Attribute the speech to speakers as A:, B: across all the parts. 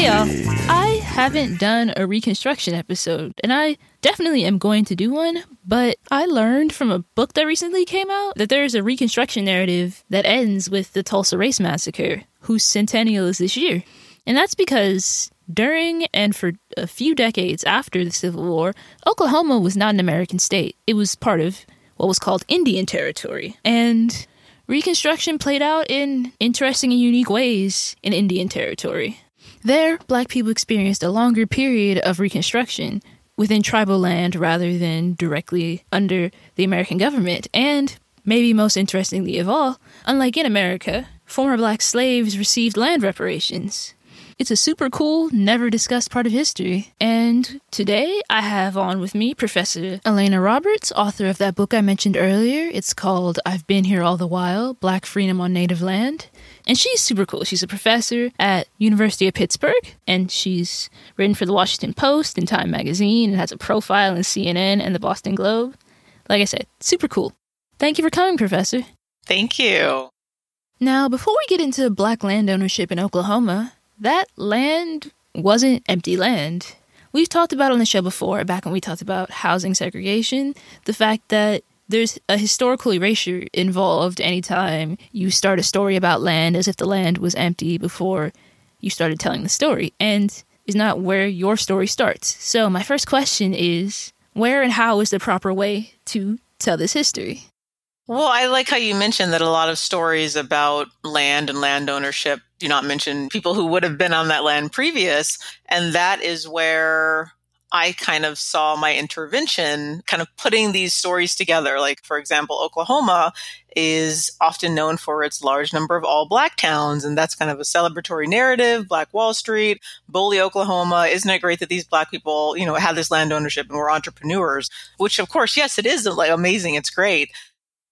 A: Hey y'all, I haven't done a Reconstruction episode, and I definitely am going to do one, but I learned from a book that recently came out that there's a Reconstruction narrative that ends with the Tulsa Race Massacre, whose centennial is this year. And that's because during and for a few decades after the Civil War, Oklahoma was not an American state. It was part of what was called Indian Territory. And Reconstruction played out in interesting and unique ways in Indian Territory. There, black people experienced a longer period of Reconstruction within tribal land rather than directly under the American government. And, maybe most interestingly of all, unlike in America, former black slaves received land reparations. It's a super cool, never discussed part of history. And today I have on with me Professor Alaina Roberts, author of that book I mentioned earlier. It's called I've Been Here All the While Black Freedom on Native Land. And she's super cool. She's a professor at University of Pittsburgh, and she's written for the Washington Post and Time Magazine and has a profile in CNN and the Boston Globe. Like I said, super cool. Thank you for coming, Professor.
B: Thank you.
A: Now, before we get into black land ownership in Oklahoma, that land wasn't empty land. We've talked about on the show before, back when we talked about housing segregation, the fact that there's a historical erasure involved anytime you start a story about land as if the land was empty before you started telling the story, and is not where your story starts. So, my first question is where and how is the proper way to tell this history?
B: Well, I like how you mentioned that a lot of stories about land and land ownership do not mention people who would have been on that land previous. And that is where I kind of saw my intervention kind of putting these stories together. Like, for example, Oklahoma is often known for its large number of all black towns. And that's kind of a celebratory narrative. Black Wall Street, Boley, Oklahoma. Isn't it great that these black people, you know, had this land ownership and were entrepreneurs? Which, of course, yes, it is like amazing. It's great.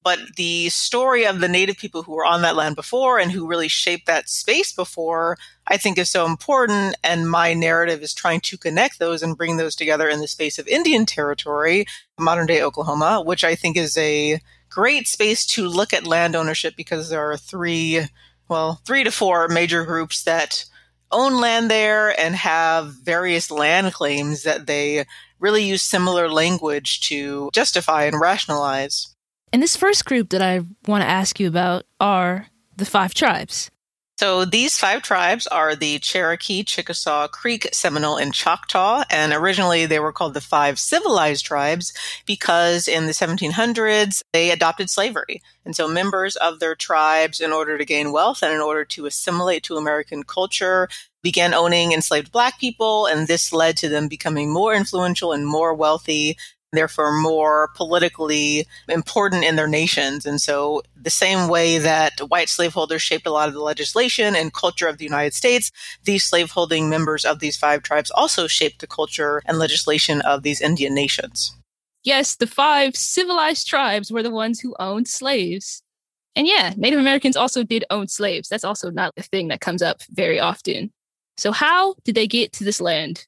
B: But the story of the native people who were on that land before and who really shaped that space before, I think is so important. And my narrative is trying to connect those and bring those together in the space of Indian territory, modern day Oklahoma, which I think is a great space to look at land ownership because there are three, well, three to four major groups that own land there and have various land claims that they really use similar language to justify and rationalize.
A: And this first group that I want to ask you about are the five tribes.
B: So these five tribes are the Cherokee, Chickasaw, Creek, Seminole, and Choctaw. And originally they were called the five civilized tribes because in the 1700s they adopted slavery. And so members of their tribes, in order to gain wealth and in order to assimilate to American culture, began owning enslaved black people. And this led to them becoming more influential and more wealthy therefore more politically important in their nations. And so the same way that white slaveholders shaped a lot of the legislation and culture of the United States, these slaveholding members of these five tribes also shaped the culture and legislation of these Indian nations.
A: Yes, the five civilized tribes were the ones who owned slaves. And yeah, Native Americans also did own slaves. That's also not a thing that comes up very often. So, how did they get to this land?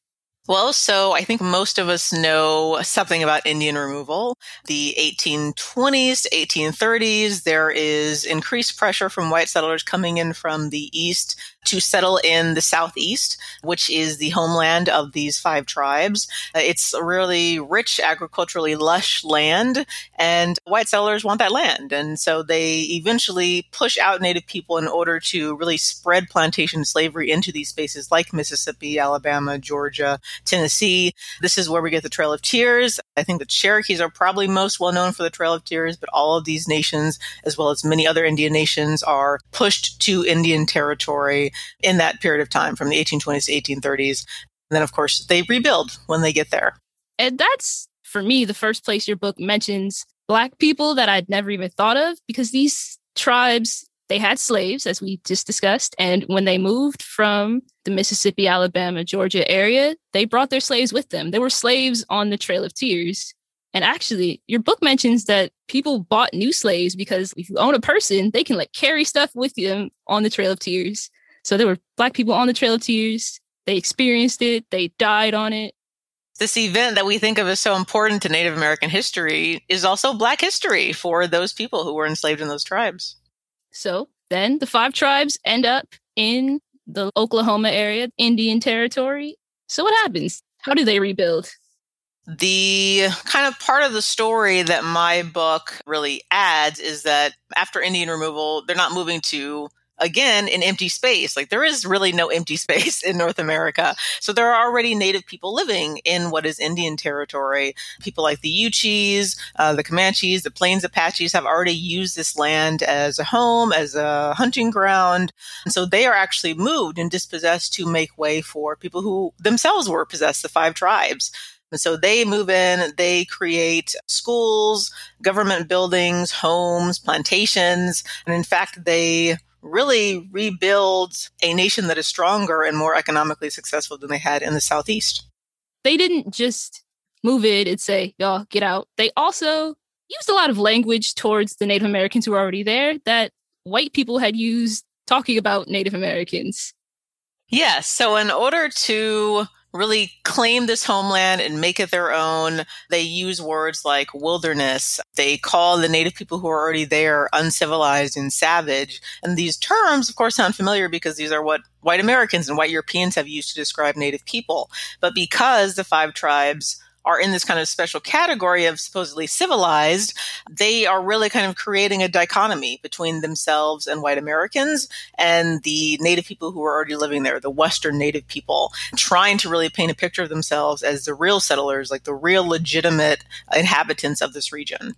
B: Well, so I think most of us know something about Indian removal. The 1820s to 1830s, there is increased pressure from white settlers coming in from the east to settle in the southeast, which is the homeland of these five tribes. Uh, it's a really rich, agriculturally lush land, and white settlers want that land. And so they eventually push out native people in order to really spread plantation slavery into these spaces like Mississippi, Alabama, Georgia, Tennessee. This is where we get the Trail of Tears. I think the Cherokees are probably most well known for the Trail of Tears, but all of these nations, as well as many other Indian nations, are pushed to Indian territory in that period of time from the 1820s to 1830s. And then, of course, they rebuild when they get there.
A: And that's, for me, the first place your book mentions Black people that I'd never even thought of because these tribes, they had slaves, as we just discussed. And when they moved from the Mississippi, Alabama, Georgia area, they brought their slaves with them. They were slaves on the Trail of Tears. And actually, your book mentions that people bought new slaves because if you own a person, they can like carry stuff with them on the Trail of Tears. So there were black people on the Trail of Tears. They experienced it. They died on it.
B: This event that we think of as so important to Native American history is also Black history for those people who were enslaved in those tribes.
A: So then the five tribes end up in the Oklahoma area, Indian Territory. So what happens? How do they rebuild?
B: The kind of part of the story that my book really adds is that after Indian removal, they're not moving to again an empty space. Like there is really no empty space in North America. So there are already native people living in what is Indian territory. People like the Yuchis, uh, the Comanches, the Plains Apaches have already used this land as a home, as a hunting ground. And so they are actually moved and dispossessed to make way for people who themselves were possessed, the five tribes. And so they move in, they create schools, government buildings, homes, plantations, and in fact, they really rebuild a nation that is stronger and more economically successful than they had in the Southeast.
A: They didn't just move it and say, y'all get out. They also used a lot of language towards the Native Americans who were already there that white people had used talking about Native Americans.
B: Yes. So, in order to really claim this homeland and make it their own. They use words like wilderness. They call the native people who are already there uncivilized and savage. And these terms, of course, sound familiar because these are what white Americans and white Europeans have used to describe native people. But because the five tribes are in this kind of special category of supposedly civilized, they are really kind of creating a dichotomy between themselves and white Americans and the native people who are already living there, the Western native people, trying to really paint a picture of themselves as the real settlers, like the real legitimate inhabitants of this region.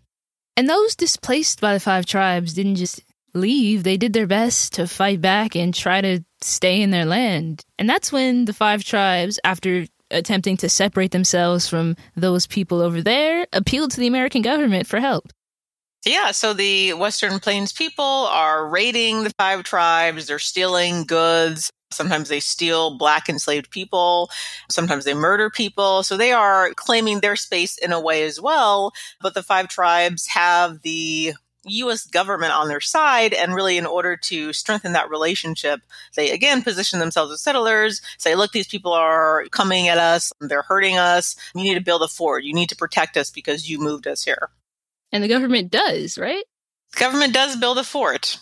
A: And those displaced by the five tribes didn't just leave, they did their best to fight back and try to stay in their land. And that's when the five tribes, after attempting to separate themselves from those people over there appealed to the American government for help.
B: Yeah, so the Western Plains people are raiding the five tribes, they're stealing goods. Sometimes they steal black enslaved people. Sometimes they murder people. So they are claiming their space in a way as well. But the five tribes have the US government on their side. And really, in order to strengthen that relationship, they again position themselves as settlers, say, look, these people are coming at us, they're hurting us. You need to build a fort. You need to protect us because you moved us here.
A: And the government does, right?
B: The government does build a fort.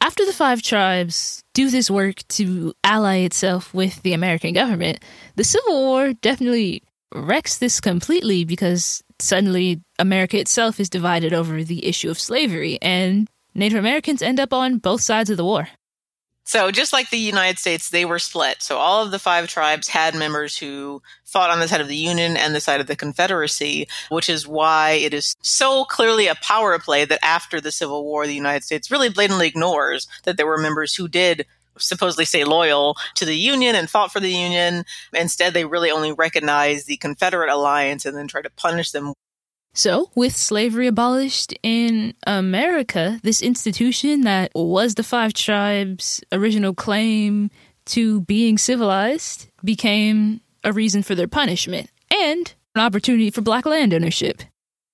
A: After the five tribes do this work to ally itself with the American government, the Civil War definitely wrecks this completely because suddenly America itself is divided over the issue of slavery, and Native Americans end up on both sides of the war.
B: So, just like the United States, they were split. So, all of the five tribes had members who fought on the side of the Union and the side of the Confederacy, which is why it is so clearly a power play that after the Civil War, the United States really blatantly ignores that there were members who did supposedly say loyal to the Union and fought for the Union. Instead, they really only recognize the Confederate alliance and then try to punish them.
A: So, with slavery abolished in America, this institution that was the Five Tribes' original claim to being civilized became a reason for their punishment and an opportunity for black land ownership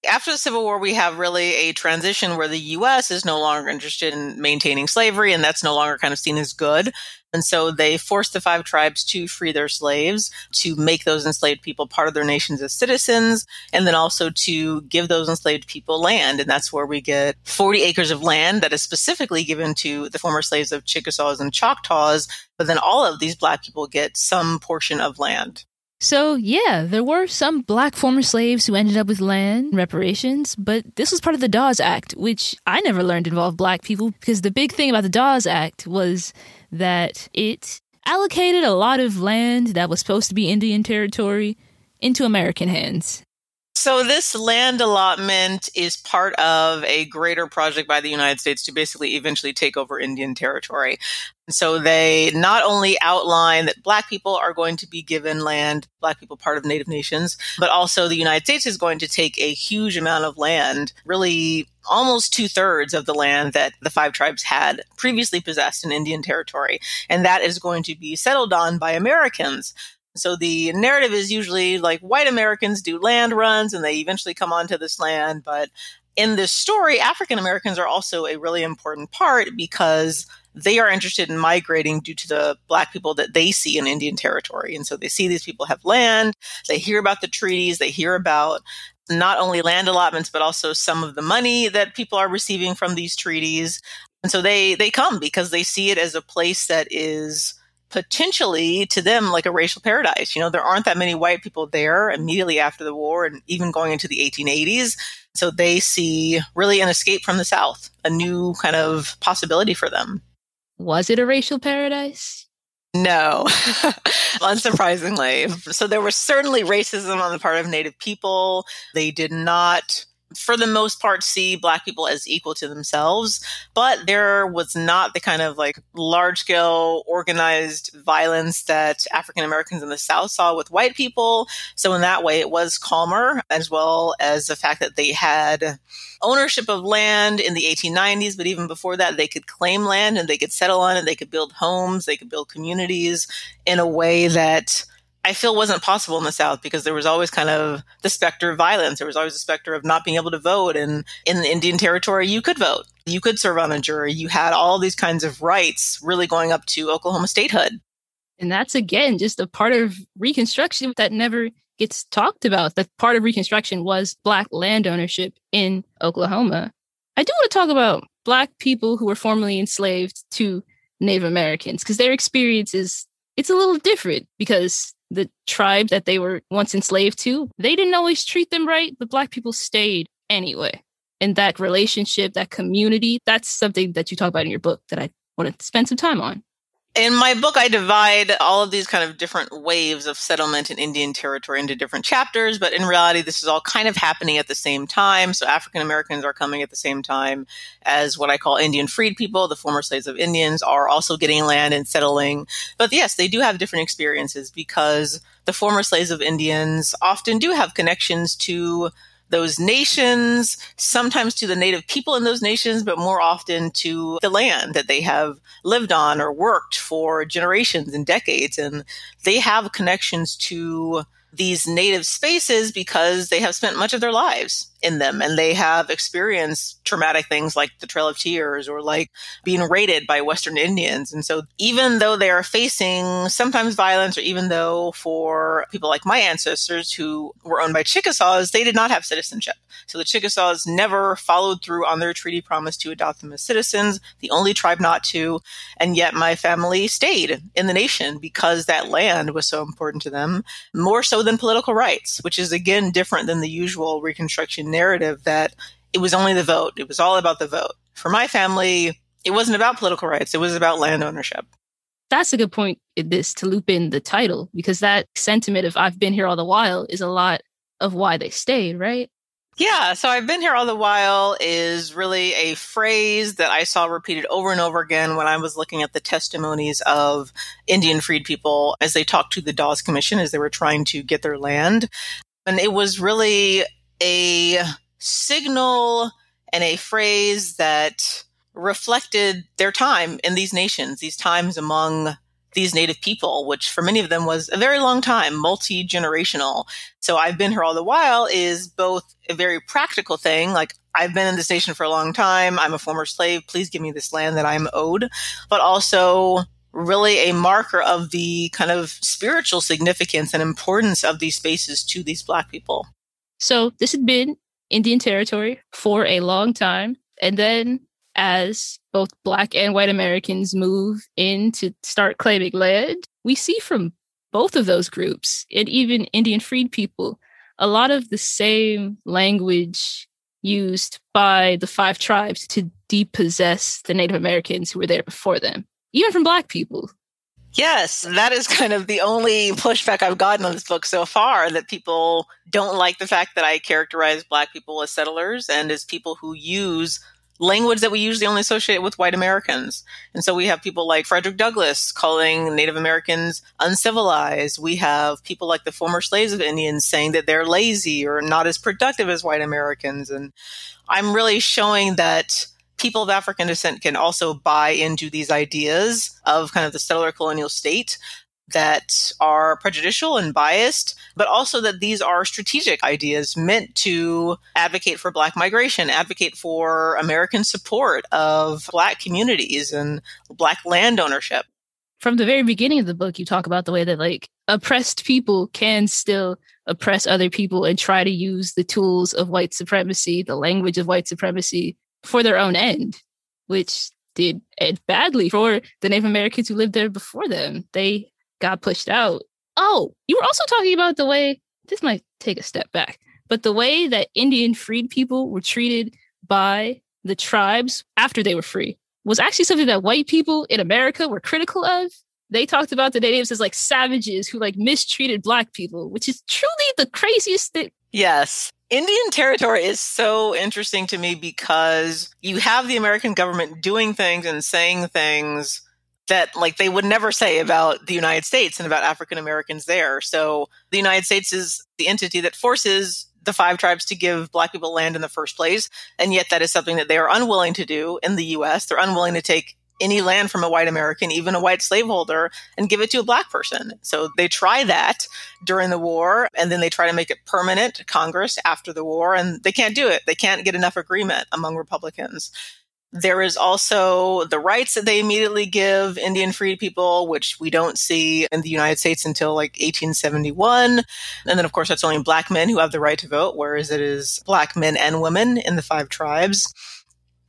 B: after the Civil War, we have really a transition where the U.S. is no longer interested in maintaining slavery, and that's no longer kind of seen as good. And so they forced the five tribes to free their slaves, to make those enslaved people part of their nations as citizens, and then also to give those enslaved people land. And that's where we get 40 acres of land that is specifically given to the former slaves of Chickasaws and Choctaws. But then all of these black people get some portion of land.
A: So, yeah, there were some black former slaves who ended up with land reparations, but this was part of the Dawes Act, which I never learned involved black people because the big thing about the Dawes Act was that it allocated a lot of land that was supposed to be Indian territory into American hands.
B: So, this land allotment is part of a greater project by the United States to basically eventually take over Indian territory. So, they not only outline that Black people are going to be given land, Black people part of Native nations, but also the United States is going to take a huge amount of land, really almost two thirds of the land that the five tribes had previously possessed in Indian territory. And that is going to be settled on by Americans. So the narrative is usually like white Americans do land runs and they eventually come onto this land. But in this story, African Americans are also a really important part because they are interested in migrating due to the black people that they see in Indian territory. And so they see these people have land, they hear about the treaties, they hear about not only land allotments, but also some of the money that people are receiving from these treaties. And so they, they come because they see it as a place that is potentially to them like a racial paradise. You know, there aren't that many white people there immediately after the war and even going into the 1880s. So they see really an escape from the South, a new kind of possibility for them.
A: Was it a racial paradise?
B: No, unsurprisingly. So there was certainly racism on the part of Native people. They did not for the most part see black people as equal to themselves but there was not the kind of like large scale organized violence that african americans in the south saw with white people. So in that way it was calmer as well as the fact that they had ownership of land in the 1890s but even before that they could claim land and they could settle on it. They could build homes. They could build communities in a way that I feel wasn't possible in the South because there was always kind of the specter of violence. There was always the specter of not being able to vote. And in the Indian Territory, you could vote. You could serve on a jury. You had all these kinds of rights really going up to Oklahoma statehood.
A: And that's again just a part of Reconstruction that never gets talked about. That part of Reconstruction was Black land ownership in Oklahoma. I do want to talk about Black people who were formerly enslaved to Native Americans because their experience is it's a little different because the tribe that they were once enslaved to, they didn't always treat them right, but Black people stayed anyway. And that relationship, that community, that's something that you talk about in your book that I want to spend some time on.
B: In my book, I divide all of these kind of different waves of settlement in Indian territory into different chapters, but in reality, this is all kind of happening at the same time. So African Americans are coming at the same time as what I call Indian freed people. The former slaves of Indians are also getting land and settling. But yes, they do have different experiences because the former slaves of Indians often do have connections to those nations, sometimes to the native people in those nations, but more often to the land that they have lived on or worked for generations and decades. And they have connections to these native spaces because they have spent much of their lives in them and they have experienced traumatic things like the Trail of Tears or like being raided by Western Indians. And so even though they are facing sometimes violence or even though for people like my ancestors who were owned by Chickasaws, they did not have citizenship. So the Chickasaws never followed through on their treaty promise to adopt them as citizens, the only tribe not to. And yet my family stayed in the nation because that land was so important to them, more so than political rights, which is again different than the usual Reconstruction narrative that it was only the vote. It was all about the vote. For my family, it wasn't about political rights. It was about land ownership.
A: That's a good point in this to loop in the title because that sentiment of I've been here all the while is a lot of why they stayed, right?
B: Yeah, so I've been here all the while is really a phrase that I saw repeated over and over again when I was looking at the testimonies of Indian freed people as they talked to the Dawes Commission as they were trying to get their land. And it was really a signal and a phrase that reflected their time in these nations, these times among these native people, which for many of them was a very long time, multi generational. So I've been here all the while is both a very practical thing, like I've been in this nation for a long time. I'm a former slave. Please give me this land that I'm owed, but also really a marker of the kind of spiritual significance and importance of these spaces to these black people.
A: So this had been Indian territory for a long time. And then as both black and white Americans move in to start claiming land, we see from both of those groups and even Indian freed people a lot of the same language used by the five tribes to depossess the Native Americans who were there before them, even from black people.
B: Yes, that is kind of the only pushback I've gotten on this book so far that people don't like the fact that I characterize black people as settlers and as people who use language that we usually only associate with white Americans. And so we have people like Frederick Douglass calling Native Americans uncivilized. We have people like the former slaves of Indians saying that they're lazy or not as productive as white Americans. And I'm really showing that people of African descent can also buy into these ideas of kind of the settler colonial state that are prejudicial and biased, but also that these are strategic ideas meant to advocate for Black migration, advocate for American support of Black communities and Black land ownership.
A: From the very beginning of the book, you talk about the way that, like, oppressed people can still oppress other people and try to use the tools of white supremacy, the language of white supremacy, for their own end, which did it badly for the Native Americans who lived there before them. They got pushed out. Oh, you were also talking about the way this might take a step back, but the way that Indian freed people were treated by the tribes after they were free was actually something that white people in America were critical of. They talked about the natives as like savages who like mistreated black people, which is truly the craziest thing.
B: Yes. Indian territory is so interesting to me because you have the American government doing things and saying things that like they would never say about the United States and about African Americans there. So the United States is the entity that forces the five tribes to give black people land in the first place. And yet that is something that they are unwilling to do in the US. They're unwilling to take any land from a white American, even a white slaveholder, and give it to a black person. So they try that during the war, and then they try to make it permanent Congress after the war, and they can't do it. They can't get enough agreement among Republicans. There is also the rights that they immediately give Indian freed people, which we don't see in the United States until like 1871. And then, of course, that's only black men who have the right to vote, whereas it is black men and women in the five tribes.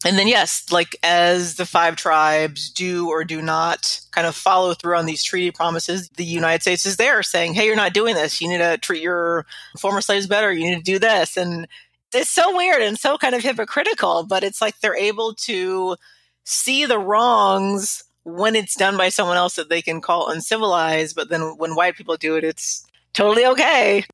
B: And then, yes, like as the five tribes do or do not kind of follow through on these treaty promises, the United States is there saying, hey, you're not doing this. You need to treat your former slaves better. You need to do this. And it's so weird and so kind of hypocritical, but it's like they're able to see the wrongs when it's done by someone else that they can call uncivilized. But then when white people do it, it's totally okay.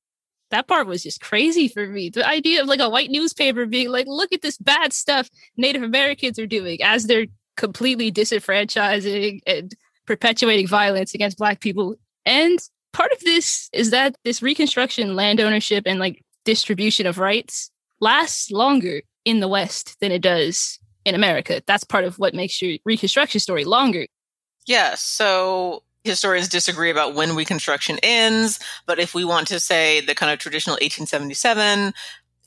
A: That part was just crazy for me. The idea of like a white newspaper being like, look at this bad stuff Native Americans are doing as they're completely disenfranchising and perpetuating violence against Black people. And part of this is that this Reconstruction land ownership and like distribution of rights lasts longer in the West than it does in America. That's part of what makes your Reconstruction story longer.
B: Yeah. So historians disagree about when Reconstruction ends, but if we want to say the kind of traditional 1877,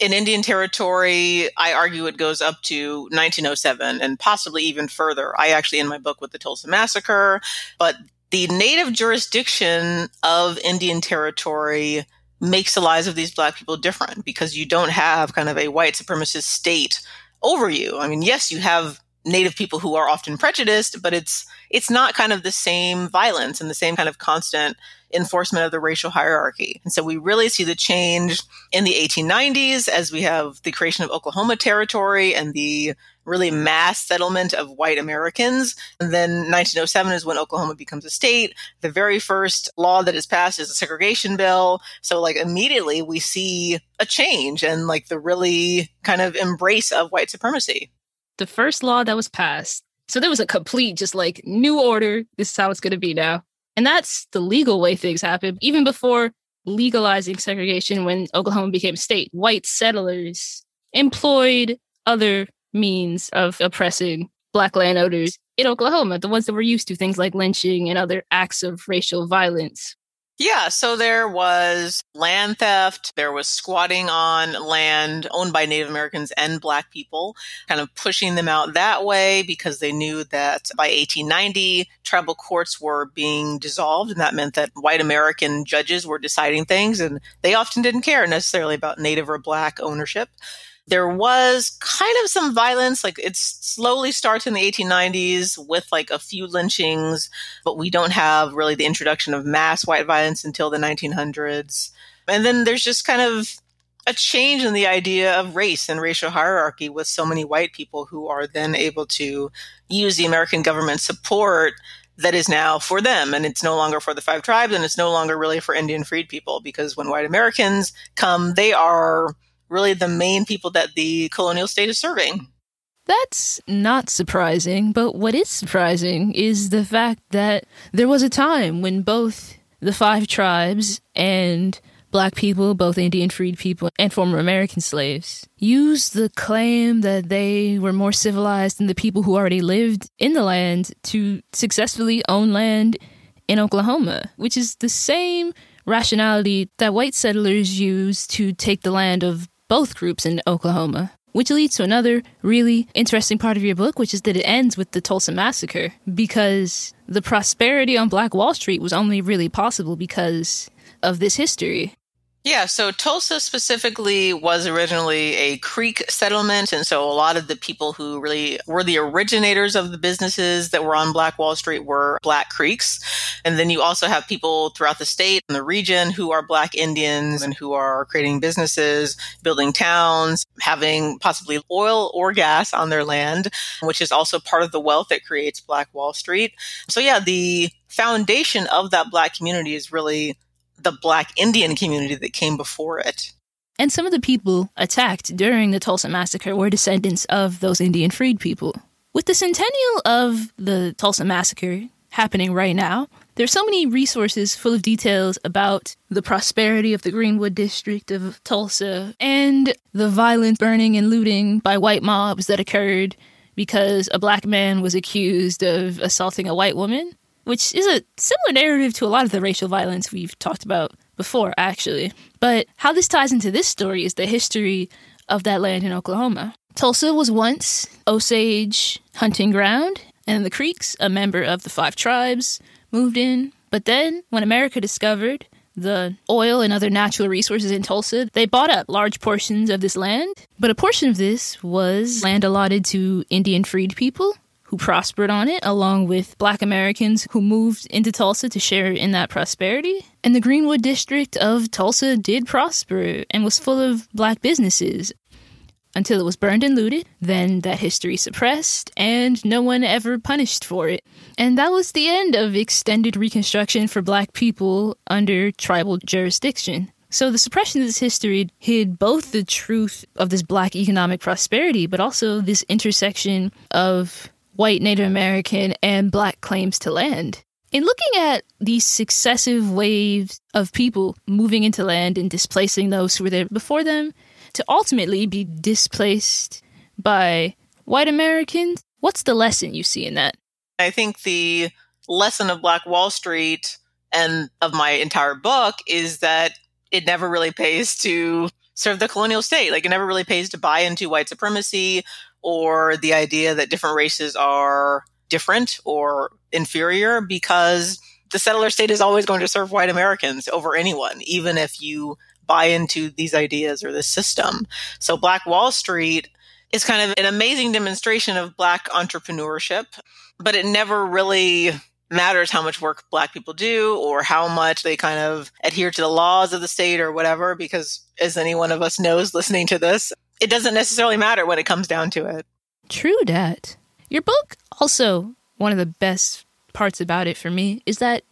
B: in Indian Territory, I argue it goes up to 1907 and possibly even further. I actually, in my book with the Tulsa Massacre, but the native jurisdiction of Indian Territory makes the lives of these black people different because you don't have kind of a white supremacist state over you. I mean, yes, you have native people who are often prejudiced, but it's it's not kind of the same violence and the same kind of constant enforcement of the racial hierarchy. And so we really see the change in the 1890s as we have the creation of Oklahoma Territory and the really mass settlement of white Americans. And then 1907 is when Oklahoma becomes a state. The very first law that is passed is a segregation bill. So like immediately we see a change and like the really kind of embrace of white supremacy.
A: The first law that was passed. So there was a complete just like new order. This is how it's going to be now. And that's the legal way things happen. Even before legalizing segregation when Oklahoma became a state, white settlers employed other means of oppressing black landowners in Oklahoma, the ones that were used to things like lynching and other acts of racial violence.
B: Yeah, so there was land theft, there was squatting on land owned by Native Americans and Black people, kind of pushing them out that way because they knew that by 1890, tribal courts were being dissolved, and that meant that white American judges were deciding things, and they often didn't care necessarily about Native or Black ownership. There was kind of some violence, like it slowly starts in the 1890s with like a few lynchings, but we don't have really the introduction of mass white violence until the 1900s. And then there's just kind of a change in the idea of race and racial hierarchy with so many white people who are then able to use the American government support that is now for them. And it's no longer for the five tribes and it's no longer really for Indian freed people because when white Americans come, they are really the main people that the colonial state is serving.
A: That's not surprising, but what is surprising is the fact that there was a time when both the five tribes and black people, both Indian freed people and former American slaves, used the claim that they were more civilized than the people who already lived in the land to successfully own land in Oklahoma, which is the same rationality that white settlers used to take the land of both groups in Oklahoma. Which leads to another really interesting part of your book, which is that it ends with the Tulsa Massacre, because the prosperity on Black Wall Street was only really possible because of this history.
B: Yeah, so Tulsa specifically was originally a Creek settlement. And so a lot of the people who really were the originators of the businesses that were on Black Wall Street were Black Creeks. And then you also have people throughout the state and the region who are Black Indians and who are creating businesses, building towns, having possibly oil or gas on their land, which is also part of the wealth that creates Black Wall Street. So yeah, the foundation of that Black community is really the black Indian community that came before it.
A: And some of the people attacked during the Tulsa Massacre were descendants of those Indian freed people. With the centennial of the Tulsa Massacre happening right now, there's so many resources full of details about the prosperity of the Greenwood district of Tulsa and the violent burning and looting by white mobs that occurred because a black man was accused of assaulting a white woman which is a similar narrative to a lot of the racial violence we've talked about before, actually. But how this ties into this story is the history of that land in Oklahoma. Tulsa was once Osage hunting ground, and the Creeks, a member of the five tribes, moved in. But then, when America discovered the oil and other natural resources in Tulsa, they bought up large portions of this land. But a portion of this was land allotted to Indian freed people who prospered on it, along with black Americans who moved into Tulsa to share in that prosperity. And the Greenwood district of Tulsa did prosper and was full of black businesses until it was burned and looted. Then that history suppressed, and no one ever punished for it. And that was the end of extended Reconstruction for black people under tribal jurisdiction. So the suppression of this history hid both the truth of this black economic prosperity, but also this intersection of white Native American, and black claims to land. In looking at these successive waves of people moving into land and displacing those who were there before them, to ultimately be displaced by white Americans, what's the lesson you see in that?
B: I think the lesson of Black Wall Street and of my entire book is that it never really pays to serve the colonial state. Like it never really pays to buy into white supremacy or the idea that different races are different or inferior because the settler state is always going to serve white Americans over anyone, even if you buy into these ideas or this system. So Black Wall Street is kind of an amazing demonstration of black entrepreneurship, but it never really matters how much work black people do or how much they kind of adhere to the laws of the state or whatever because as any one of us knows listening to this it doesn't necessarily matter when it comes down to it.
A: True that. Your book also one of the best parts about it for me is that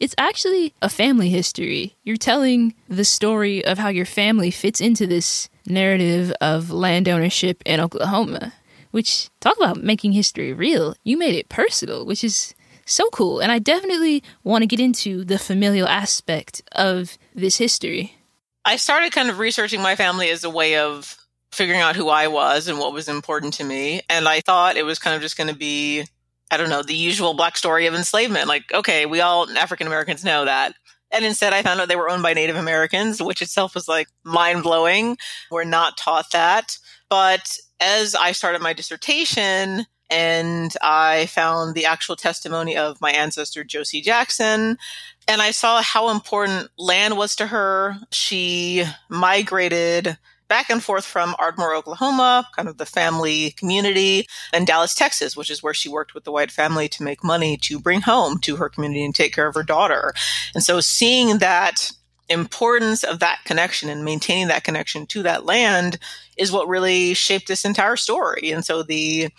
A: it's actually a family history. You're telling the story of how your family fits into this narrative of land ownership in Oklahoma, which talk about making history real. You made it personal, which is so cool. And I definitely want to get into the familial aspect of this history.
B: I started kind of researching my family as a way of figuring out who I was and what was important to me. And I thought it was kind of just going to be, I don't know, the usual black story of enslavement. Like, okay, we all African Americans know that. And instead, I found out they were owned by Native Americans, which itself was like mind blowing. We're not taught that. But as I started my dissertation, and I found the actual testimony of my ancestor, Josie Jackson. And I saw how important land was to her. She migrated back and forth from Ardmore, Oklahoma, kind of the family community, and Dallas, Texas, which is where she worked with the white family to make money to bring home to her community and take care of her daughter. And so seeing that importance of that connection and maintaining that connection to that land is what really shaped this entire story. And so the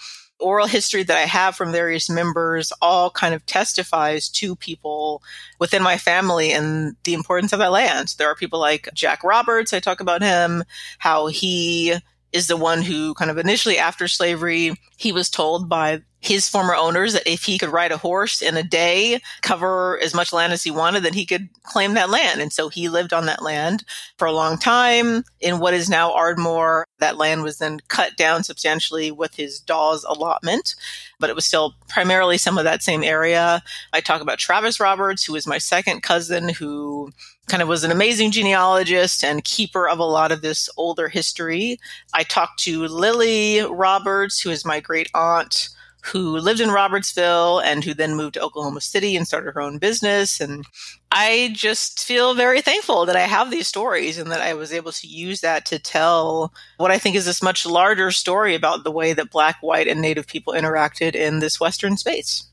B: oral history that I have from various members all kind of testifies to people within my family and the importance of that land. There are people like Jack Roberts. I talk about him, how he is the one who kind of initially after slavery, he was told by his former owners that if he could ride a horse in a day, cover as much land as he wanted, then he could claim that land. And so he lived on that land for a long time in what is now Ardmore. That land was then cut down substantially with his Dawes allotment, but it was still primarily some of that same area. I talk about Travis Roberts, who is my second cousin, who kind of was an amazing genealogist and keeper of a lot of this older history. I talked to Lily Roberts, who is my great aunt who lived in Robertsville and who then moved to Oklahoma City and started her own business. And I just feel very thankful that I have these stories and that I was able to use that to tell what I think is this much larger story about the way that Black, white, and Native people interacted in this Western space.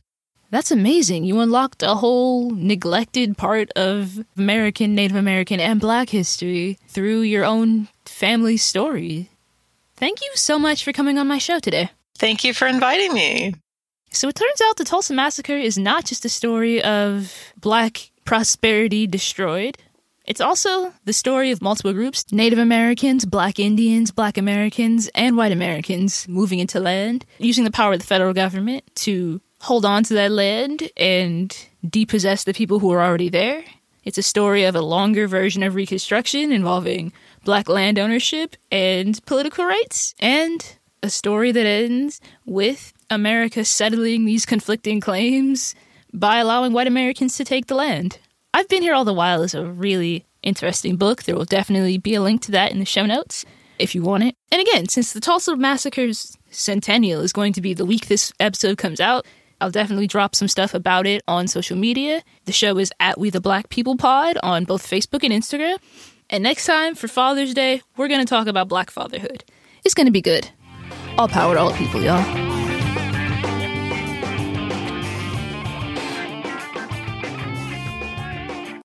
A: That's amazing. You unlocked a whole neglected part of American, Native American, and Black history through your own family story. Thank you so much for coming on my show today.
B: Thank you for inviting me.
A: So it turns out the Tulsa Massacre is not just a story of Black prosperity destroyed. It's also the story of multiple groups Native Americans, Black Indians, Black Americans, and White Americans moving into land, using the power of the federal government to hold on to that land and depossess the people who are already there. It's a story of a longer version of Reconstruction involving black land ownership and political rights, and a story that ends with America settling these conflicting claims by allowing white Americans to take the land. I've Been Here All the While is a really interesting book. There will definitely be a link to that in the show notes if you want it. And again, since the Tulsa Massacre's centennial is going to be the week this episode comes out, I'll definitely drop some stuff about it on social media. The show is at We the Black People Pod on both Facebook and Instagram. And next time for Father's Day, we're going to talk about black fatherhood. It's going to be good. All power to all people, y'all.